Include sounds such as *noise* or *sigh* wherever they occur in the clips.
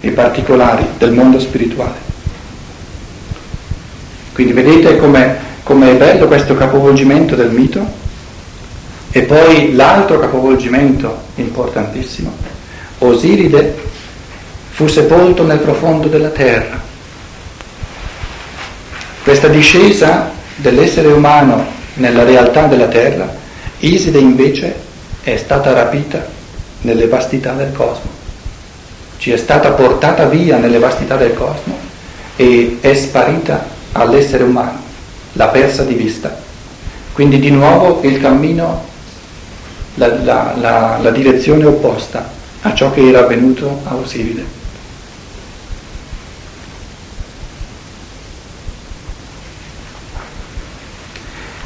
e particolari del mondo spirituale. Quindi vedete come è bello questo capovolgimento del mito e poi l'altro capovolgimento importantissimo. Osiride fu sepolto nel profondo della terra. Questa discesa dell'essere umano nella realtà della terra, Iside invece è stata rapita nelle vastità del cosmo, ci è stata portata via nelle vastità del cosmo e è sparita all'essere umano, l'ha persa di vista. Quindi di nuovo il cammino, la, la, la, la direzione opposta a ciò che era avvenuto a Osiride.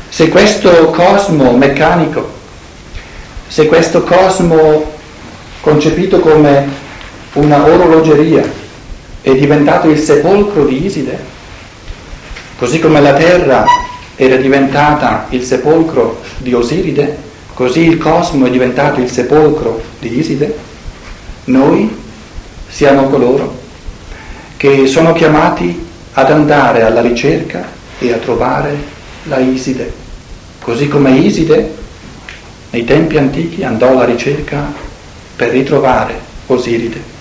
Se questo cosmo meccanico, se questo cosmo concepito come una orologeria è diventato il sepolcro di Iside, Così come la terra era diventata il sepolcro di Osiride, così il cosmo è diventato il sepolcro di Iside, noi siamo coloro che sono chiamati ad andare alla ricerca e a trovare la Iside, così come Iside nei tempi antichi andò alla ricerca per ritrovare Osiride.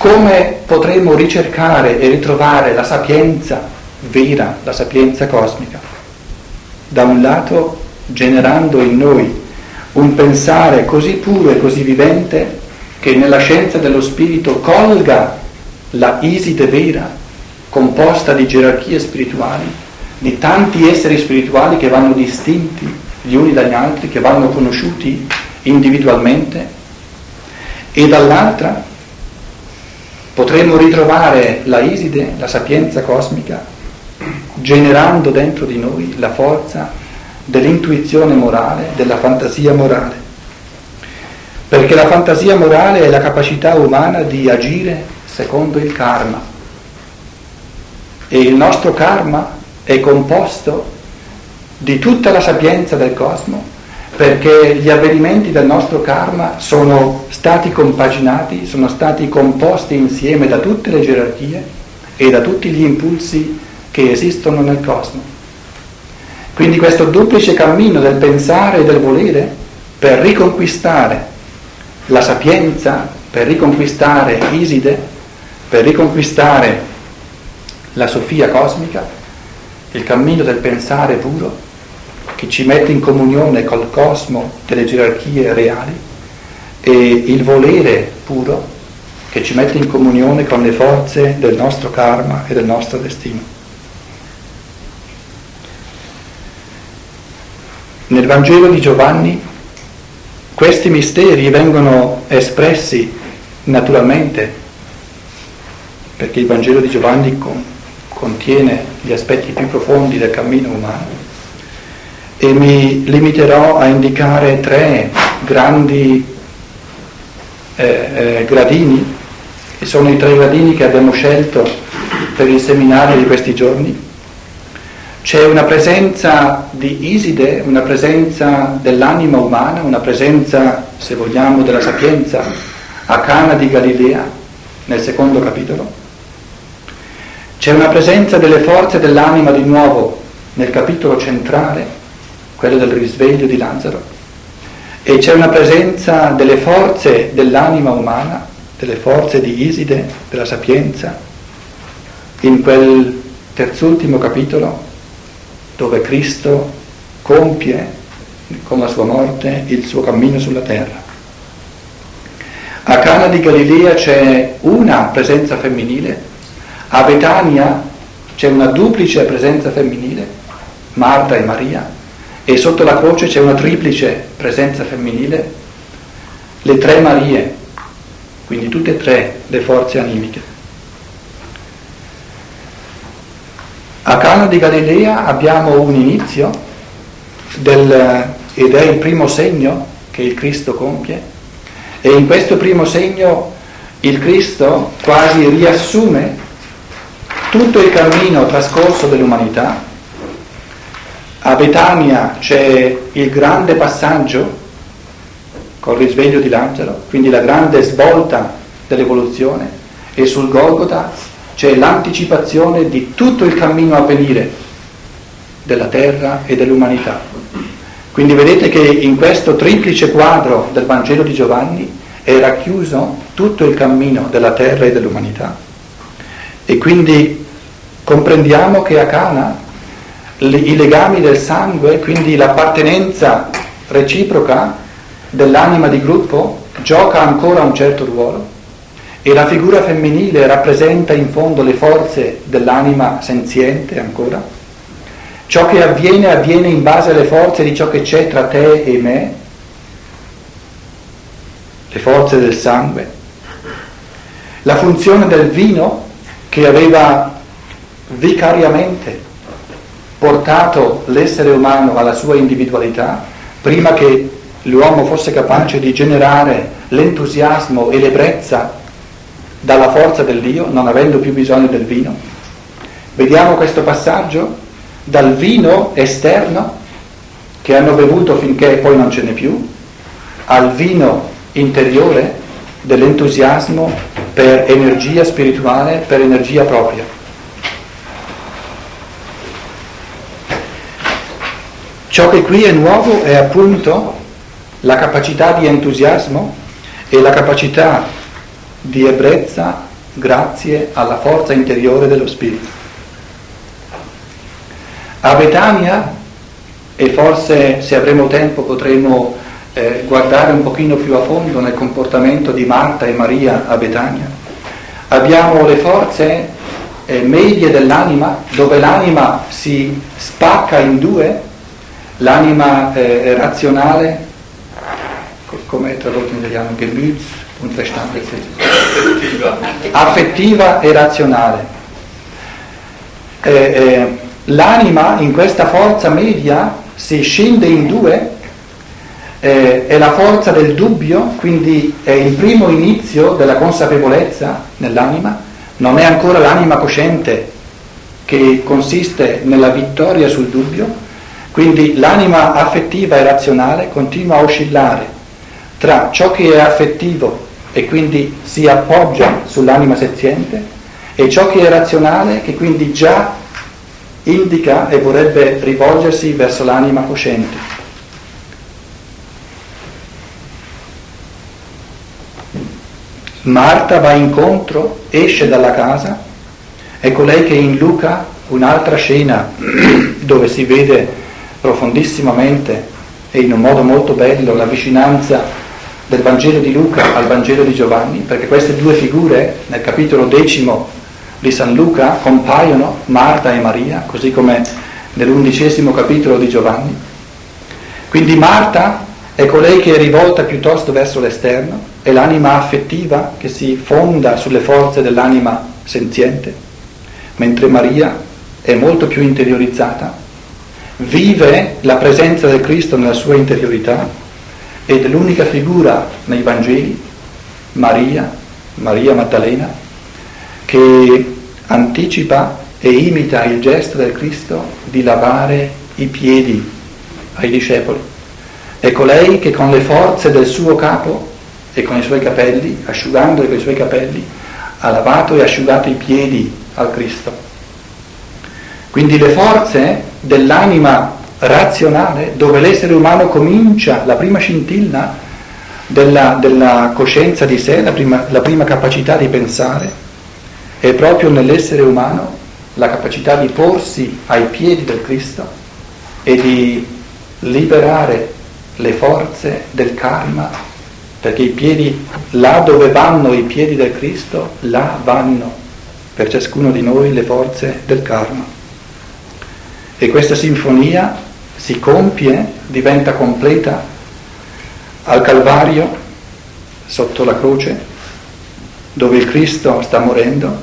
Come potremo ricercare e ritrovare la sapienza vera, la sapienza cosmica. Da un lato generando in noi un pensare così puro e così vivente che nella scienza dello spirito colga la iside vera, composta di gerarchie spirituali, di tanti esseri spirituali che vanno distinti gli uni dagli altri, che vanno conosciuti individualmente, e dall'altra potremmo ritrovare la Iside, la sapienza cosmica, generando dentro di noi la forza dell'intuizione morale, della fantasia morale. Perché la fantasia morale è la capacità umana di agire secondo il karma. E il nostro karma è composto di tutta la sapienza del cosmo perché gli avvenimenti del nostro karma sono stati compaginati, sono stati composti insieme da tutte le gerarchie e da tutti gli impulsi che esistono nel cosmo. Quindi questo duplice cammino del pensare e del volere per riconquistare la sapienza, per riconquistare Iside, per riconquistare la Sofia cosmica, il cammino del pensare puro, che ci mette in comunione col cosmo delle gerarchie reali e il volere puro che ci mette in comunione con le forze del nostro karma e del nostro destino. Nel Vangelo di Giovanni questi misteri vengono espressi naturalmente, perché il Vangelo di Giovanni contiene gli aspetti più profondi del cammino umano, e mi limiterò a indicare tre grandi eh, eh, gradini, che sono i tre gradini che abbiamo scelto per il seminario di questi giorni. C'è una presenza di Iside, una presenza dell'anima umana, una presenza, se vogliamo, della sapienza a Cana di Galilea, nel secondo capitolo. C'è una presenza delle forze dell'anima di nuovo nel capitolo centrale quello del risveglio di Lazzaro, e c'è una presenza delle forze dell'anima umana, delle forze di Iside, della sapienza, in quel terzultimo capitolo dove Cristo compie con la sua morte il suo cammino sulla terra. A Cana di Galilea c'è una presenza femminile, a Betania c'è una duplice presenza femminile, Marta e Maria, e sotto la croce c'è una triplice presenza femminile, le tre Marie, quindi tutte e tre le forze animiche. A Cana di Galilea abbiamo un inizio del, ed è il primo segno che il Cristo compie e in questo primo segno il Cristo quasi riassume tutto il cammino trascorso dell'umanità a Betania c'è il grande passaggio col risveglio di l'angelo, quindi la grande svolta dell'evoluzione, e sul Golgota c'è l'anticipazione di tutto il cammino a venire della terra e dell'umanità. Quindi vedete che in questo triplice quadro del Vangelo di Giovanni è racchiuso tutto il cammino della terra e dell'umanità. E quindi comprendiamo che a Cana i legami del sangue, quindi l'appartenenza reciproca dell'anima di gruppo, gioca ancora un certo ruolo e la figura femminile rappresenta in fondo le forze dell'anima senziente ancora. Ciò che avviene avviene in base alle forze di ciò che c'è tra te e me, le forze del sangue. La funzione del vino che aveva vicariamente portato l'essere umano alla sua individualità, prima che l'uomo fosse capace di generare l'entusiasmo e l'ebbrezza dalla forza del Dio, non avendo più bisogno del vino. Vediamo questo passaggio dal vino esterno che hanno bevuto finché poi non ce n'è più, al vino interiore dell'entusiasmo per energia spirituale, per energia propria. Ciò che qui è nuovo è appunto la capacità di entusiasmo e la capacità di ebbrezza grazie alla forza interiore dello Spirito. A Betania, e forse se avremo tempo potremo eh, guardare un pochino più a fondo nel comportamento di Marta e Maria a Betania, abbiamo le forze eh, medie dell'anima, dove l'anima si spacca in due, l'anima eh, razionale, come è tradotto in italiano, Gemüts, un Verstand affettiva. affettiva e razionale. Eh, eh, l'anima in questa forza media si scende in due, eh, è la forza del dubbio, quindi è il primo inizio della consapevolezza nell'anima, non è ancora l'anima cosciente che consiste nella vittoria sul dubbio, quindi l'anima affettiva e razionale continua a oscillare tra ciò che è affettivo e quindi si appoggia sull'anima seziente e ciò che è razionale che quindi già indica e vorrebbe rivolgersi verso l'anima cosciente. Marta va incontro, esce dalla casa, è colei che in Luca un'altra scena *clears throat* dove si vede profondissimamente e in un modo molto bello la vicinanza del Vangelo di Luca al Vangelo di Giovanni, perché queste due figure nel capitolo decimo di San Luca compaiono, Marta e Maria, così come nell'undicesimo capitolo di Giovanni. Quindi Marta è colei che è rivolta piuttosto verso l'esterno, è l'anima affettiva che si fonda sulle forze dell'anima senziente, mentre Maria è molto più interiorizzata, vive la presenza del Cristo nella sua interiorità ed è l'unica figura nei Vangeli, Maria, Maria Maddalena, che anticipa e imita il gesto del Cristo di lavare i piedi ai discepoli. È colei che con le forze del suo capo e con i suoi capelli, asciugandoli con i suoi capelli, ha lavato e asciugato i piedi al Cristo. Quindi le forze dell'anima razionale dove l'essere umano comincia la prima scintilla della, della coscienza di sé, la prima, la prima capacità di pensare, è proprio nell'essere umano la capacità di porsi ai piedi del Cristo e di liberare le forze del karma, perché i piedi, là dove vanno i piedi del Cristo, là vanno per ciascuno di noi le forze del karma. E questa sinfonia si compie, diventa completa al Calvario, sotto la croce, dove il Cristo sta morendo.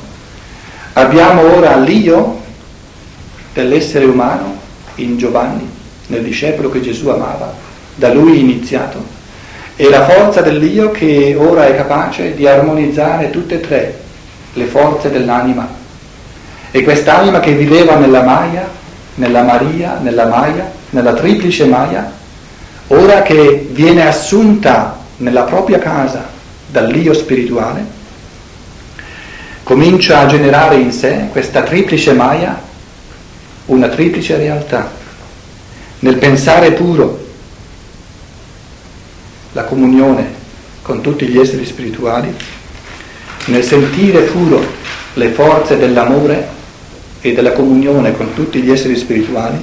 Abbiamo ora l'io dell'essere umano in Giovanni, nel discepolo che Gesù amava, da lui iniziato, e la forza dell'io che ora è capace di armonizzare tutte e tre le forze dell'anima. E quest'anima che viveva nella Maia, nella Maria, nella Maia, nella triplice Maya, ora che viene assunta nella propria casa dall'io spirituale, comincia a generare in sé questa triplice maya, una triplice realtà. Nel pensare puro, la comunione con tutti gli esseri spirituali, nel sentire puro le forze dell'amore e della comunione con tutti gli esseri spirituali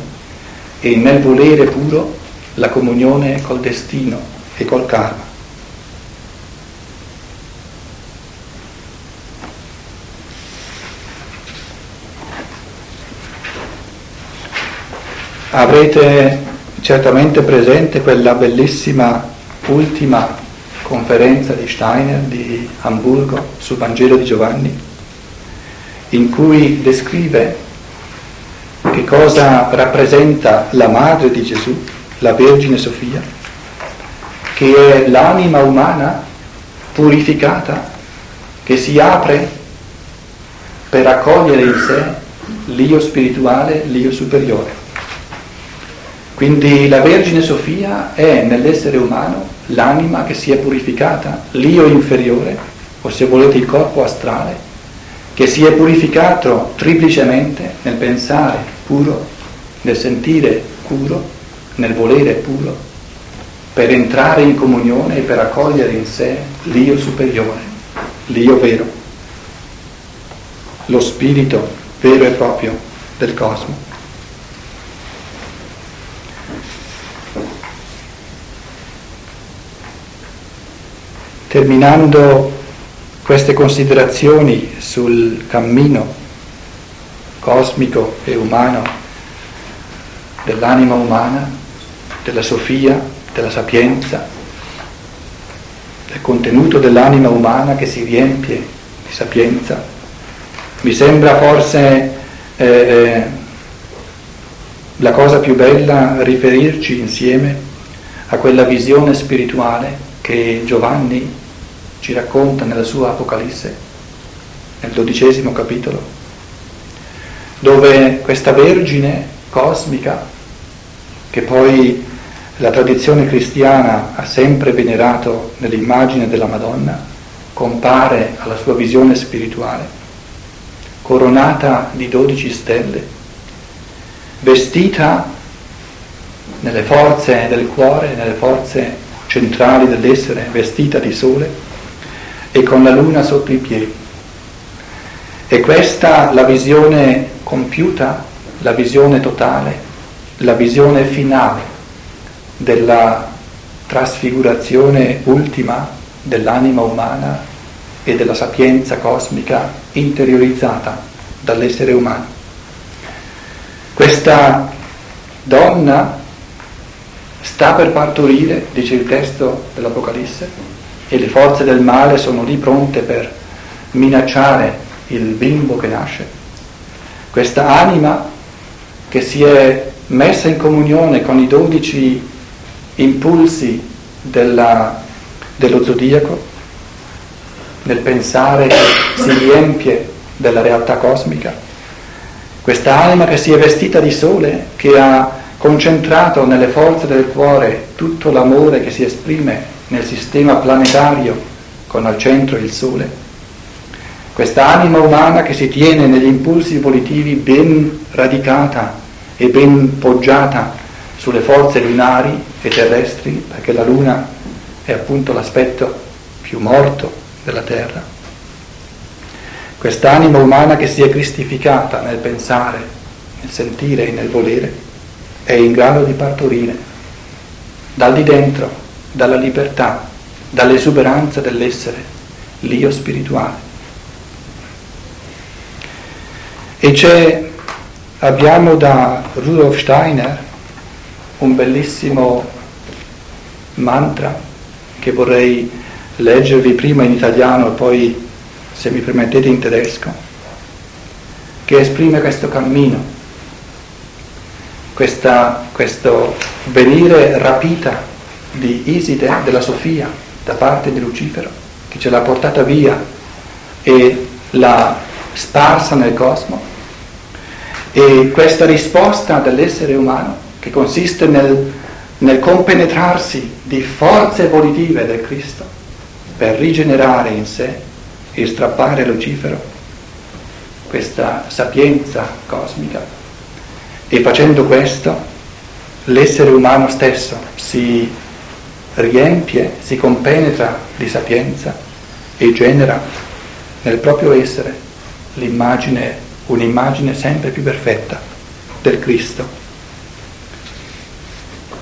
e nel volere puro la comunione col destino e col karma. Avrete certamente presente quella bellissima ultima conferenza di Steiner di Hamburgo sul Vangelo di Giovanni, in cui descrive che cosa rappresenta la madre di Gesù, la Vergine Sofia, che è l'anima umana purificata, che si apre per accogliere in sé l'io spirituale, l'io superiore. Quindi la Vergine Sofia è nell'essere umano l'anima che si è purificata, l'io inferiore, o se volete il corpo astrale, che si è purificato triplicemente nel pensare puro, nel sentire puro, nel volere puro, per entrare in comunione e per accogliere in sé l'io superiore, l'io vero, lo spirito vero e proprio del cosmo. Terminando queste considerazioni sul cammino cosmico e umano dell'anima umana, della Sofia, della sapienza, del contenuto dell'anima umana che si riempie di sapienza, mi sembra forse eh, eh la cosa più bella riferirci insieme a quella visione spirituale che Giovanni ci racconta nella sua Apocalisse, nel dodicesimo capitolo, dove questa Vergine cosmica, che poi la tradizione cristiana ha sempre venerato nell'immagine della Madonna, compare alla sua visione spirituale, coronata di dodici stelle, vestita nelle forze del cuore, nelle forze centrali dell'essere, vestita di sole, e con la luna sotto i piedi. E questa la visione compiuta, la visione totale, la visione finale della trasfigurazione ultima dell'anima umana e della sapienza cosmica interiorizzata dall'essere umano. Questa donna sta per partorire, dice il testo dell'Apocalisse, e le forze del male sono lì pronte per minacciare il bimbo che nasce. Questa anima che si è messa in comunione con i dodici impulsi della, dello zodiaco, nel pensare che si riempie della realtà cosmica. Questa anima che si è vestita di sole, che ha concentrato nelle forze del cuore tutto l'amore che si esprime nel sistema planetario con al centro il Sole. Questa anima umana che si tiene negli impulsi volitivi ben radicata e ben poggiata sulle forze lunari e terrestri, perché la Luna è appunto l'aspetto più morto della Terra. Quest'anima umana che si è cristificata nel pensare, nel sentire e nel volere, è in grado di partorire dal di dentro dalla libertà, dall'esuberanza dell'essere, l'io spirituale. E c'è, abbiamo da Rudolf Steiner un bellissimo mantra che vorrei leggervi prima in italiano e poi, se mi permettete, in tedesco, che esprime questo cammino, questa, questo venire rapita di Iside, della Sofia, da parte di Lucifero, che ce l'ha portata via e l'ha sparsa nel cosmo. E questa risposta dell'essere umano, che consiste nel, nel compenetrarsi di forze volitive del Cristo per rigenerare in sé e strappare Lucifero questa sapienza cosmica e facendo questo l'essere umano stesso si riempie, si compenetra di sapienza e genera nel proprio essere l'immagine, un'immagine sempre più perfetta del Cristo